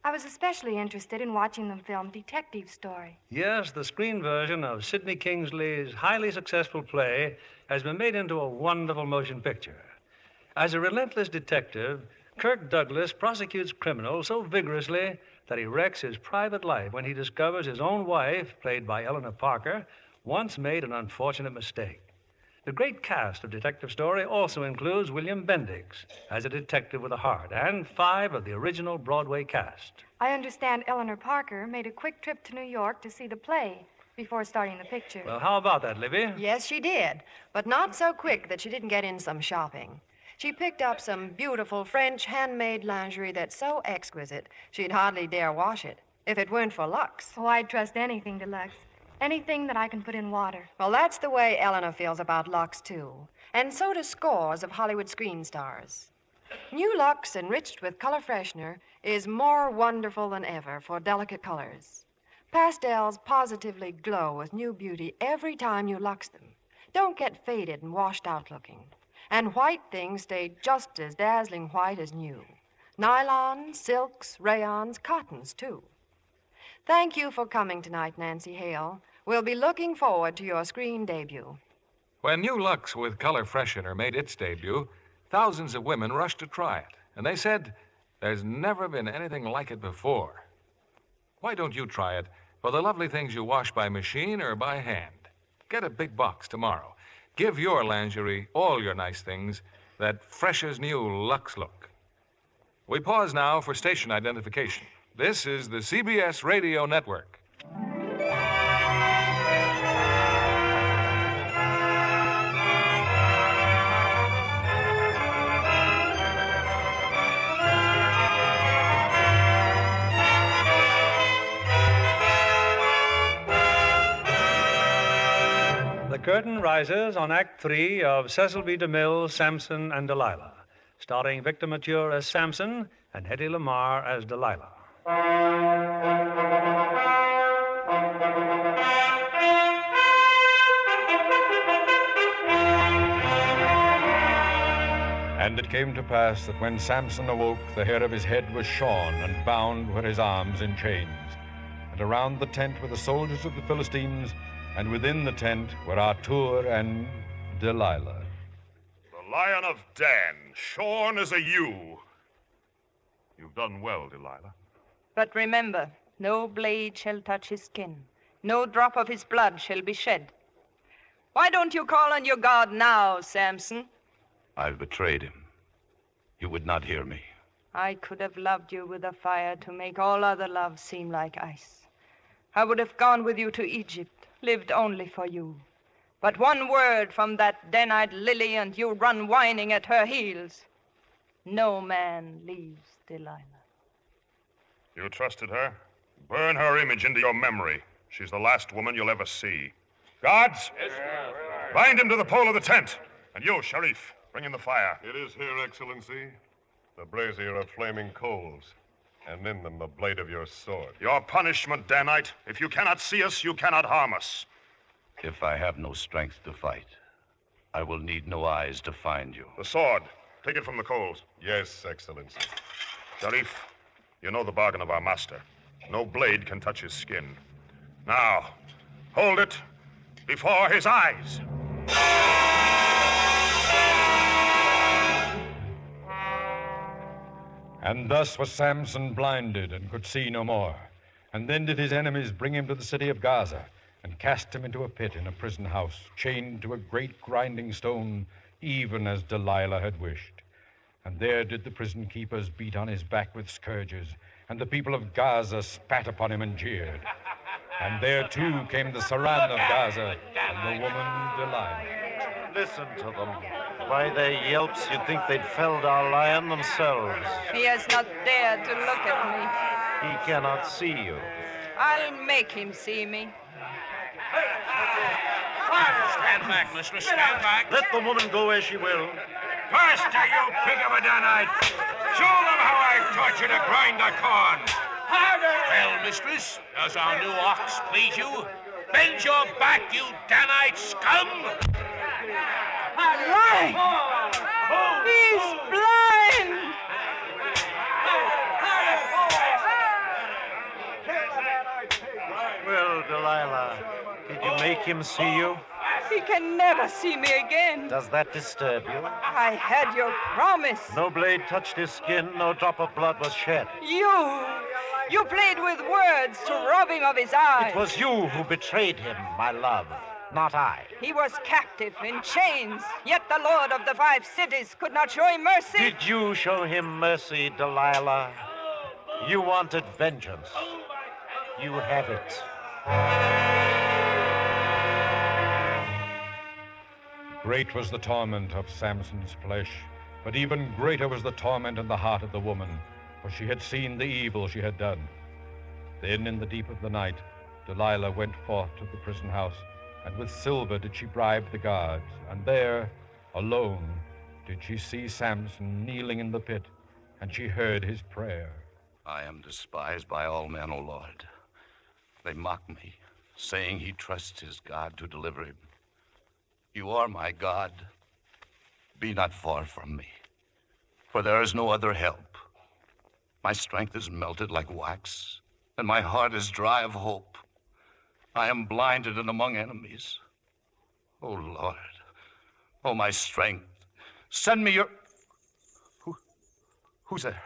I was especially interested in watching them film Detective Story. Yes, the screen version of Sidney Kingsley's highly successful play has been made into a wonderful motion picture. As a relentless detective, Kirk Douglas prosecutes criminals so vigorously that he wrecks his private life when he discovers his own wife, played by Eleanor Parker, once made an unfortunate mistake. The great cast of Detective Story also includes William Bendix as a detective with a heart and five of the original Broadway cast. I understand Eleanor Parker made a quick trip to New York to see the play before starting the picture. Well, how about that, Libby? Yes, she did, but not so quick that she didn't get in some shopping. She picked up some beautiful French handmade lingerie that's so exquisite she'd hardly dare wash it if it weren't for Lux. Oh, I'd trust anything to Lux. Anything that I can put in water. Well, that's the way Eleanor feels about Lux, too. And so do scores of Hollywood screen stars. New Lux, enriched with color freshener, is more wonderful than ever for delicate colors. Pastels positively glow with new beauty every time you Lux them. don't get faded and washed out looking. And white things stay just as dazzling white as new. Nylon, silks, rayons, cottons, too. Thank you for coming tonight, Nancy Hale. We'll be looking forward to your screen debut. When New Lux with Color Freshener made its debut, thousands of women rushed to try it. And they said, There's never been anything like it before. Why don't you try it for the lovely things you wash by machine or by hand? Get a big box tomorrow. Give your lingerie, all your nice things, that fresh as new Lux look. We pause now for station identification. This is the CBS Radio Network. Curtain rises on Act Three of Cecil B. DeMille's Samson and Delilah, starring Victor Mature as Samson and Hedy Lamarr as Delilah. And it came to pass that when Samson awoke, the hair of his head was shorn, and bound were his arms in chains. And around the tent were the soldiers of the Philistines, and within the tent were Artur and Delilah. The Lion of Dan, shorn as a ewe. You've done well, Delilah. But remember, no blade shall touch his skin. No drop of his blood shall be shed. Why don't you call on your God now, Samson? I've betrayed him. You would not hear me. I could have loved you with a fire to make all other love seem like ice. I would have gone with you to Egypt, lived only for you. But one word from that Danite lily, and you run whining at her heels. No man leaves Delilah. You trusted her? Burn her image into your memory. She's the last woman you'll ever see. Guards! Bind him to the pole of the tent. And you, Sharif, bring in the fire. It is here, Excellency. The brazier of flaming coals, and in them the blade of your sword. Your punishment, Danite. If you cannot see us, you cannot harm us. If I have no strength to fight, I will need no eyes to find you. The sword. Take it from the coals. Yes, Excellency. Sharif, you know the bargain of our master. No blade can touch his skin. Now, hold it before his eyes. And thus was Samson blinded and could see no more. And then did his enemies bring him to the city of Gaza and cast him into a pit in a prison house, chained to a great grinding stone, even as Delilah had wished. And there did the prison keepers beat on his back with scourges, and the people of Gaza spat upon him and jeered. And there too came the Saran of Gaza and the woman Delilah. Listen to them. By their yelps, you'd think they'd felled our lion themselves. He has not dared to look at me. He cannot see you. I'll make him see me. Stand back, mistress. Stand back. Let the woman go as she will. Faster, you pig of a Danite. Show them how I taught you to grind the corn. Well, mistress, does our new ox please you? Bend your back, you Danite scum! He's blind! Well, Delilah, did you make him see you? He can never see me again. Does that disturb you? I had your promise. No blade touched his skin, no drop of blood was shed. You! You played with words to rob him of his eyes. It was you who betrayed him, my love, not I. He was captive in chains, yet the Lord of the Five Cities could not show him mercy. Did you show him mercy, Delilah? You wanted vengeance. You have it. Great was the torment of Samson's flesh, but even greater was the torment in the heart of the woman, for she had seen the evil she had done. Then, in the deep of the night, Delilah went forth to the prison house, and with silver did she bribe the guards, and there, alone, did she see Samson kneeling in the pit, and she heard his prayer. I am despised by all men, O Lord. They mock me, saying he trusts his God to deliver him. You are my God. Be not far from me, for there is no other help. My strength is melted like wax, and my heart is dry of hope. I am blinded and among enemies. Oh, Lord. Oh, my strength. Send me your. Who, who's there?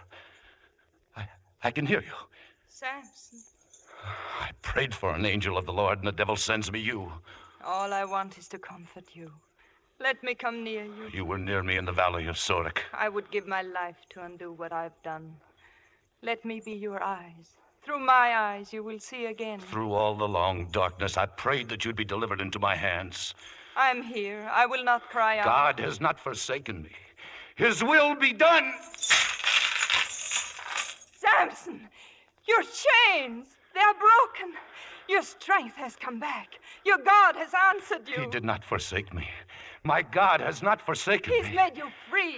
I, I can hear you. Samson, I prayed for an angel of the Lord, and the devil sends me you. all I want is to comfort you. Let me come near you. You were near me in the valley of Sorek. I would give my life to undo what I've done. Let me be your eyes. Through my eyes, you will see again. Through all the long darkness, I prayed that you'd be delivered into my hands. I'm here. I will not cry out. God has not forsaken me. His will be done. Samson, your chains, they are broken. Your strength has come back. Your God has answered you. He did not forsake me. My God has not forsaken He's me. He's made you free.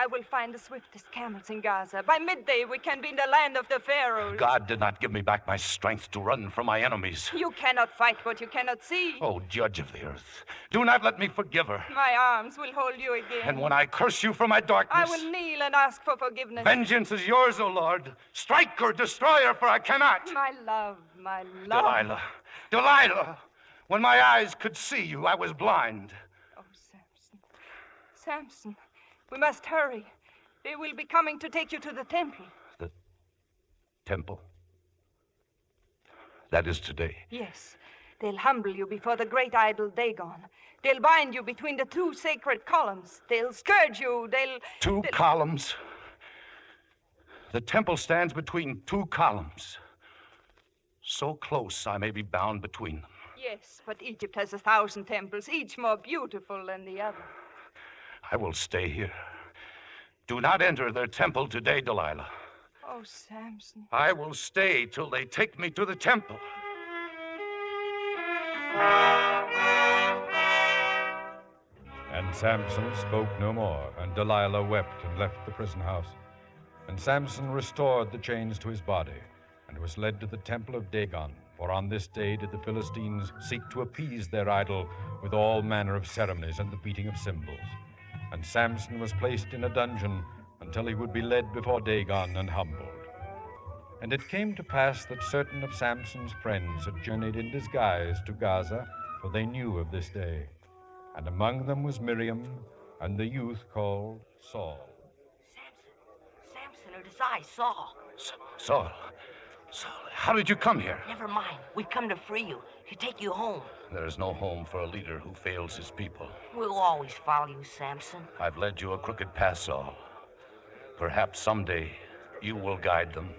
I will find the swiftest camels in Gaza. By midday, we can be in the land of the Pharaohs. God did not give me back my strength to run from my enemies. You cannot fight what you cannot see. Oh, judge of the earth, do not let me forgive her. My arms will hold you again. And when I curse you for my darkness, I will kneel and ask for forgiveness. vengeance is yours, O Lord. Strike her, destroy her, for I cannot. My love, my love. Delilah, Delilah, when my eyes could see you, I was blind. Oh, Samson. Samson, we must hurry. They will be coming to take you to the temple. The temple. That is today. Yes. They'll humble you before the great idol Dagon. They'll bind you between the two sacred columns. They'll scourge you. They'll. 2 they'll- columns. The temple stands between two columns. So close I may be bound between them. Yes, but Egypt has a thousand temples, each more beautiful than the other. I will stay here. Do not enter their temple today, Delilah. Oh, Samson. I will stay till they take me to the temple. And Samson spoke no more, and Delilah wept and left the prison house. And Samson restored the chains to his body, and was led to the temple of Dagon. For on this day did the Philistines seek to appease their idol with all manner of ceremonies and the beating of cymbals. And Samson was placed in a dungeon until he would be led before Dagon and humbled. And it came to pass that certain of Samson's friends had journeyed in disguise to Gaza, for they knew of this day. And among them was Miriam and the youth called Saul. Samson, Samson, it is I, Saul. Saul, Saul, how did you come here? Never mind. We've come to free you, to take you home. There is no home for a leader who fails his people. We'll always follow you, Samson. I've led you a crooked path, Saul. Perhaps someday you will guide them,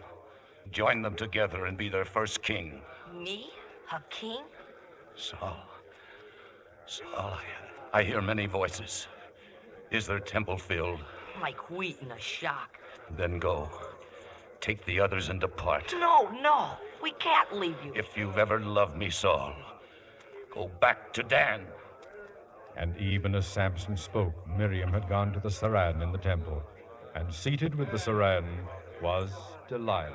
join them together, and be their first king. Me? A king? Saul, Saul, I, I hear many voices. Is their temple filled? Like wheat in a shock. Then go. Take the others and depart. No, no. We can't leave you. If you've ever loved me, Saul, go back to Dan. And even as Samson spoke, Miriam had gone to the Saran in the temple, and seated with the Saran was Delilah.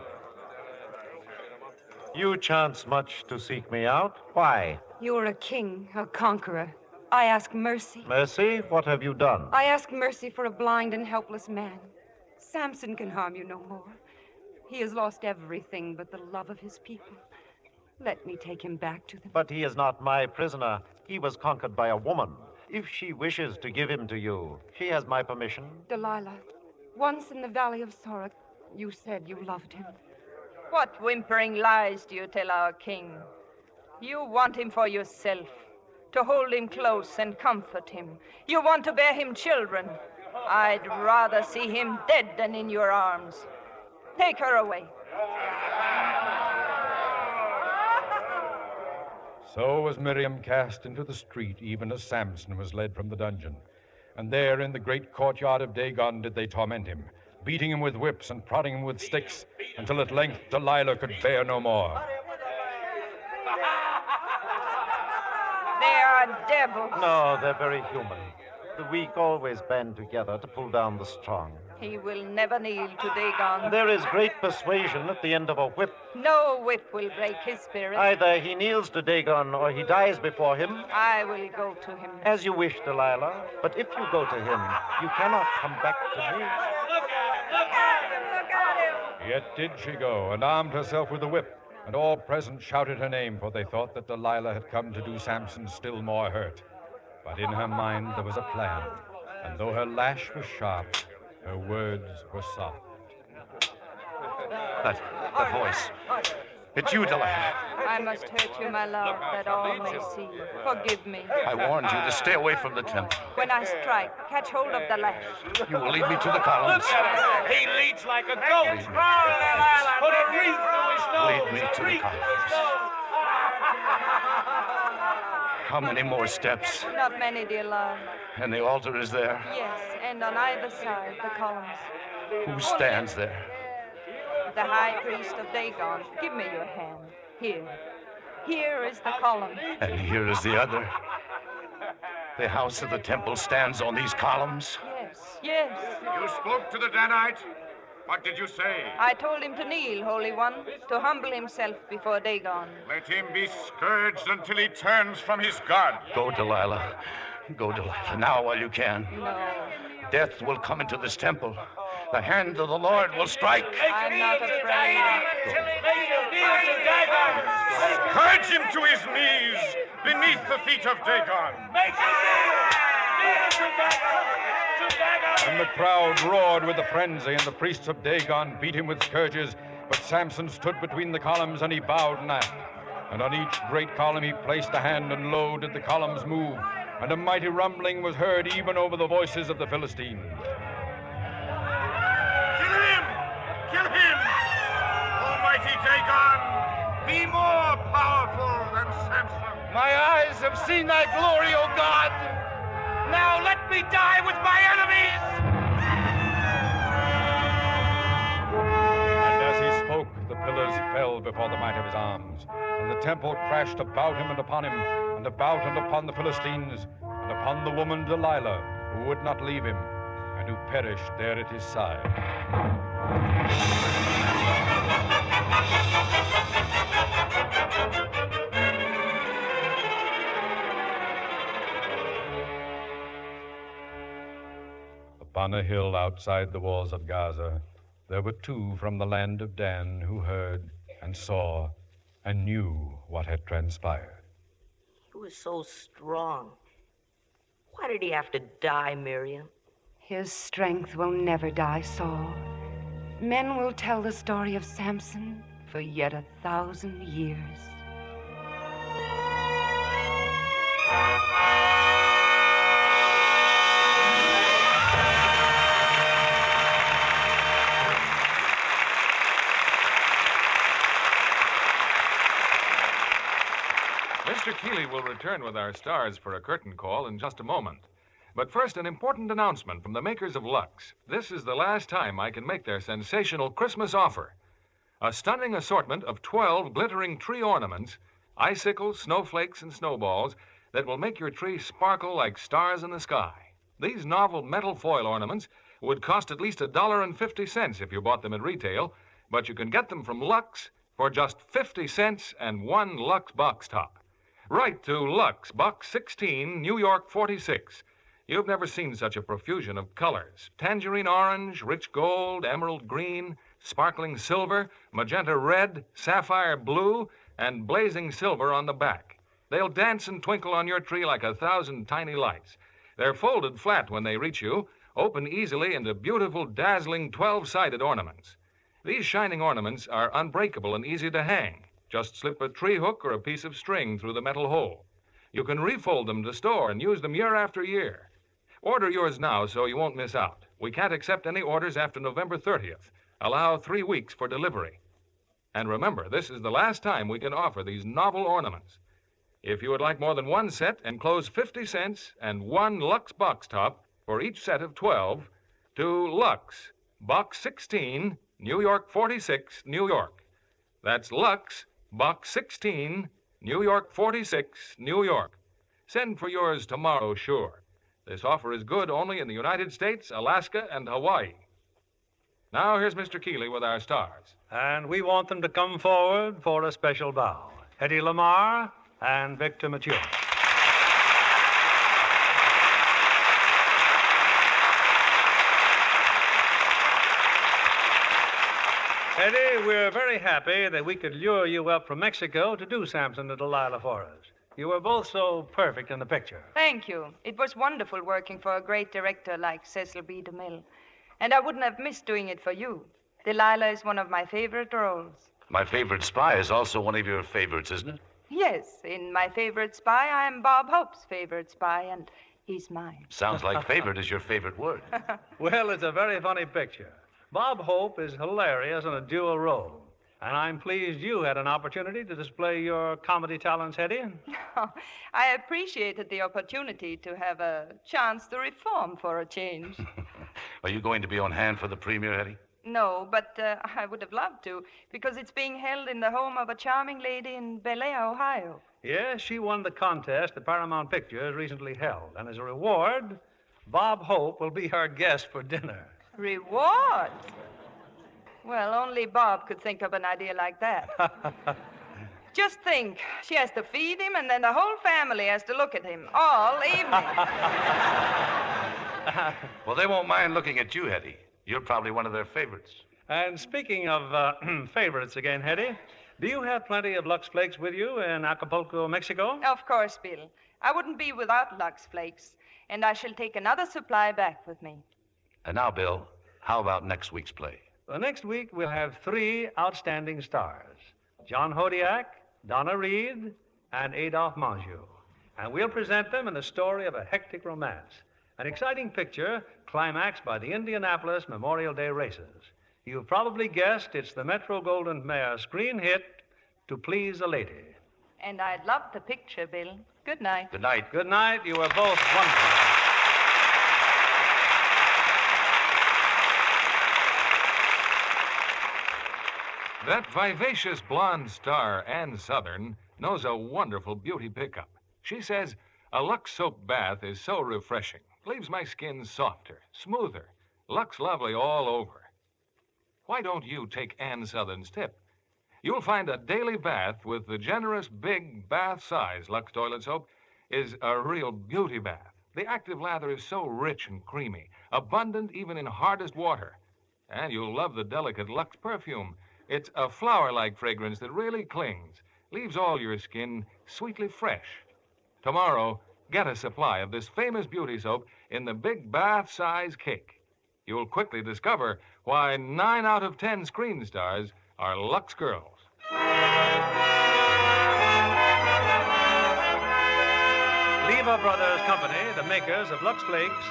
You chance much to seek me out. Why? You're a king, a conqueror. I ask mercy. Mercy, what have you done? I ask mercy for a blind and helpless man. Samson can harm you no more. He has lost everything but the love of his people. Let me take him back to them. But he is not my prisoner. He was conquered by a woman. If she wishes to give him to you, she has my permission. Delilah, once in the valley of Sorek, you said you loved him. What whimpering lies do you tell our king? You want him for yourself, to hold him close and comfort him. You want to bear him children. I'd rather see him dead than in your arms. Take her away. So was Miriam cast into the street, even as Samson was led from the dungeon. And there in the great courtyard of Dagon did they torment him, beating him with whips and prodding him with sticks, until at length Delilah could bear no more. They are devils. No, they're very human. The weak always band together to pull down the strong. He will never kneel to Dagon. There is great persuasion at the end of a whip. No whip will break his spirit. Either he kneels to Dagon or he dies before him. I will go to him. As you wish, Delilah. But if you go to him, you cannot come back to me. Yet did she go and armed herself with the whip, and all present shouted her name, for they thought that Delilah had come to do Samson still more hurt. But in her mind there was a plan, and though her lash was sharp, her words were soft. That, that voice. It's you, Delilah. I must hurt you, my love, that all may see. Forgive me. I warned you to stay away from the temple. When I strike, catch hold of the lash. You will lead me to the columns. He leads like a goat. Put a wreath through his nose. Lead me to the columns. How many more steps? Not many, dear love. And the altar is there. Yes, and on either side, the columns. Who stands there? The high priest of Dagon. Give me your hand. Here. Here is the column. And here is the other. The house of the temple stands on these columns. Yes, yes. You spoke to the Danite? What did you say? I told him to kneel, Holy One, to humble himself before Dagon. Let him be scourged until he turns from his God. Go, Delilah. Go, Delilah, now while you can. No. Death will come into this temple. The hand of the Lord will strike. I'm not afraid. Make him to Dagon. Scourge him to his knees beneath the feet of Dagon. Make him to Dagon. And the crowd roared with the frenzy, and the priests of Dagon beat him with scourges. But Samson stood between the columns, and he bowed not. And on each great column he placed a hand, and lo, did the columns move, and a mighty rumbling was heard even over the voices of the Philistines. Kill him! Kill him! Almighty Dagon, be more powerful than Samson. My eyes have seen thy glory, O God. Now let me die with my enemies. And as he spoke, the pillars fell before the might of his arms, and the temple crashed about him and upon him, and about and upon the Philistines, and upon the woman Delilah, who would not leave him, and who perished there at his side. Upon a hill outside the walls of Gaza, there were two from the land of Dan who heard and saw and knew what had transpired. He was so strong. Why did he have to die, Miriam? His strength will never die, Saul. Men will tell the story of Samson for yet a thousand years. Mr. Keighley will return with our stars for a curtain call in just a moment. But first, an important announcement from the makers of Lux. This is the last time I can make their sensational Christmas offer. A stunning assortment of 12 glittering tree ornaments, icicles, snowflakes, and snowballs that will make your tree sparkle like stars in the sky. These novel metal foil ornaments would cost at least a dollar and fifty cents if you bought them at retail, but you can get them from Lux for just 50 cents and one Lux box top. Write to Lux, Box 16, New York 46. You've never seen such a profusion of colors tangerine orange, rich gold, emerald green, sparkling silver, magenta red, sapphire blue, and blazing silver on the back. They'll dance and twinkle on your tree like a thousand tiny lights. They're folded flat when they reach you, open easily into beautiful, dazzling 12 sided ornaments. These shining ornaments are unbreakable and easy to hang. Just slip a tree hook or a piece of string through the metal hole. You can refold them to store and use them year after year. Order yours now so you won't miss out. We can't accept any orders after November 30th. Allow three weeks for delivery. And remember, this is the last time we can offer these novel ornaments. If you would like more than one set, enclose 50 cents and one Lux box top for each set of 12 to Lux, Box 16, New York 46, New York. That's Lux, Box 16, New York 46, New York. Send for yours tomorrow, sure. This offer is good only in the United States, Alaska, and Hawaii. Now, here's Mr. Keighley with our stars. And we want them to come forward for a special bow. Hedy Lamarr and Victor Mature. Hedy, we're very happy that we could lure you up from Mexico to do Samson and Delilah for us. You were both so perfect in the picture. Thank you. It was wonderful working for a great director like Cecil B. DeMille. And I wouldn't have missed doing it for you. Delilah is one of my favorite roles. My favorite spy is also one of your favorites, isn't it? Yes, in my favorite spy, I am Bob Hope's favorite spy, and he's mine. Sounds like favorite is your favorite word. Well, it's a very funny picture. Bob Hope is hilarious in a dual role. And I'm pleased you had an opportunity to display your comedy talents, Hetty. Eddie. I appreciated the opportunity to have a chance to reform for a change. Are you going to be on hand for the premiere, Hedy? no, but uh, I would have loved to, because it's being held in the home of a charming lady in Bellaire, Ohio. Yes, she won the contest that Paramount Pictures recently held. And as a reward, Bob Hope will be her guest for dinner. Reward? Well, only Bob could think of an idea like that. Just think, she has to feed him, and then the whole family has to look at him all evening. Well, they won't mind looking at you, Hedy. You're probably one of their favorites. And speaking of uh, favorites again, Hedy, do you have plenty of Lux Flakes with you in Acapulco, Mexico? of course, Bill. I wouldn't be without Lux Flakes, and I shall take another supply back with me. And now, Bill, how about next week's play? Well, next week we'll have three outstanding stars John Hodiak, Donna Reed, and Adolphe Menjou. And we'll present them in the story of a hectic romance, an exciting picture climaxed by the Indianapolis Memorial Day races. You've probably guessed it's the Metro-Goldwyn-Mayer screen hit, To Please a Lady. And I'd love the picture, Bill. Good night. Good night. Good night. You were both wonderful. That vivacious blonde star, Ann Sothern, knows a wonderful beauty pickup. She says, a Lux soap bath is so refreshing. Leaves my skin softer, smoother. Lux lovely all over. Why don't you take Ann Sothern's tip? You'll find a daily bath with the generous big bath size Lux toilet soap is a real beauty bath. The active lather is so rich and creamy, abundant even in hardest water. And you'll love the delicate Lux perfume. It's a flower like fragrance that really clings, leaves all your skin sweetly fresh. Tomorrow, get a supply of this famous beauty soap in the big bath size cake. You'll quickly discover why nine out of ten screen stars are Lux girls. Lever Brothers Company, the makers of Lux Flakes,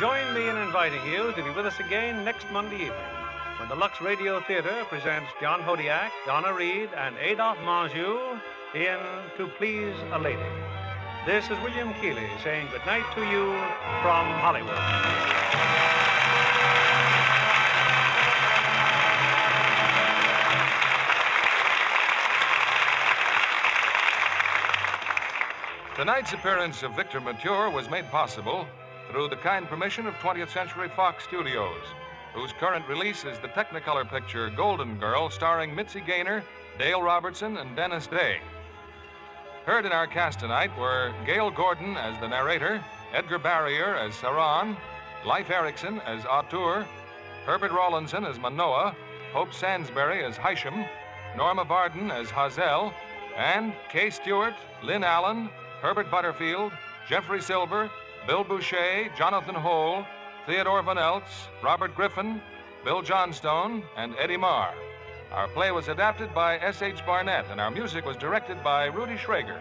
join me in inviting you to be with us again next Monday evening when the Lux Radio Theater presents John Hodiak, Donna Reed, and Adolphe Menjou in To Please a Lady. This is William Keighley saying good night to you from Hollywood. Tonight's appearance of Victor Mature was made possible through the kind permission of 20th Century Fox Studios, whose current release is the Technicolor picture Golden Girl, starring Mitzi Gaynor, Dale Robertson, and Dennis Day. Heard in our cast tonight were Gale Gordon as the narrator, Edgar Barrier as Saran, Leif Erickson as Artur, Herbert Rawlinson as Manoa, Hope Sansbury as Hisham, Norma Varden as Hazel, and Kay Stewart, Lynn Allen, Herbert Butterfield, Jeffrey Silver, Bill Bouchey, Jonathan Hole, Theodore Van Eltz, Robert Griffin, Bill Johnstone, and Eddie Marr. Our play was adapted by S.H. Barnett, and our music was directed by Rudy Schrager.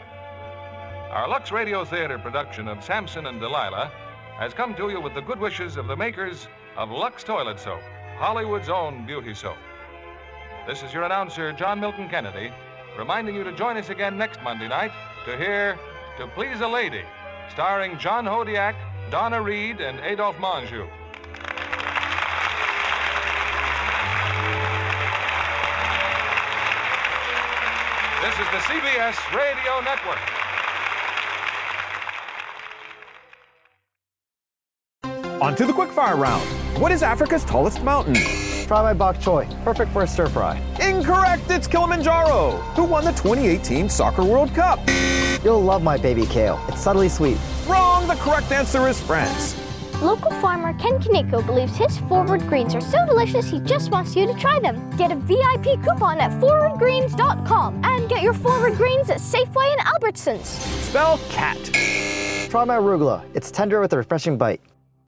Our Lux Radio Theater production of Samson and Delilah has come to you with the good wishes of the makers of Lux Toilet Soap, Hollywood's own beauty soap. This is your announcer, John Milton Kennedy, reminding you to join us again next Monday night to hear To Please a Lady, starring John Hodiak, Donna Reed, and Adolphe Menjou. This is the CBS Radio Network. On to the quickfire round. What is Africa's tallest mountain? Try my bok choy. Perfect for a stir fry. Incorrect! It's Kilimanjaro, who won the 2018 Soccer World Cup. You'll love my baby kale. It's subtly sweet. Wrong! The correct answer is France. Local farmer Ken Kaneko believes his forward greens are so delicious he just wants you to try them. Get a VIP coupon at forwardgreens.com and get your forward greens at Safeway and Albertsons. Spell cat. Try my arugula. It's tender with a refreshing bite.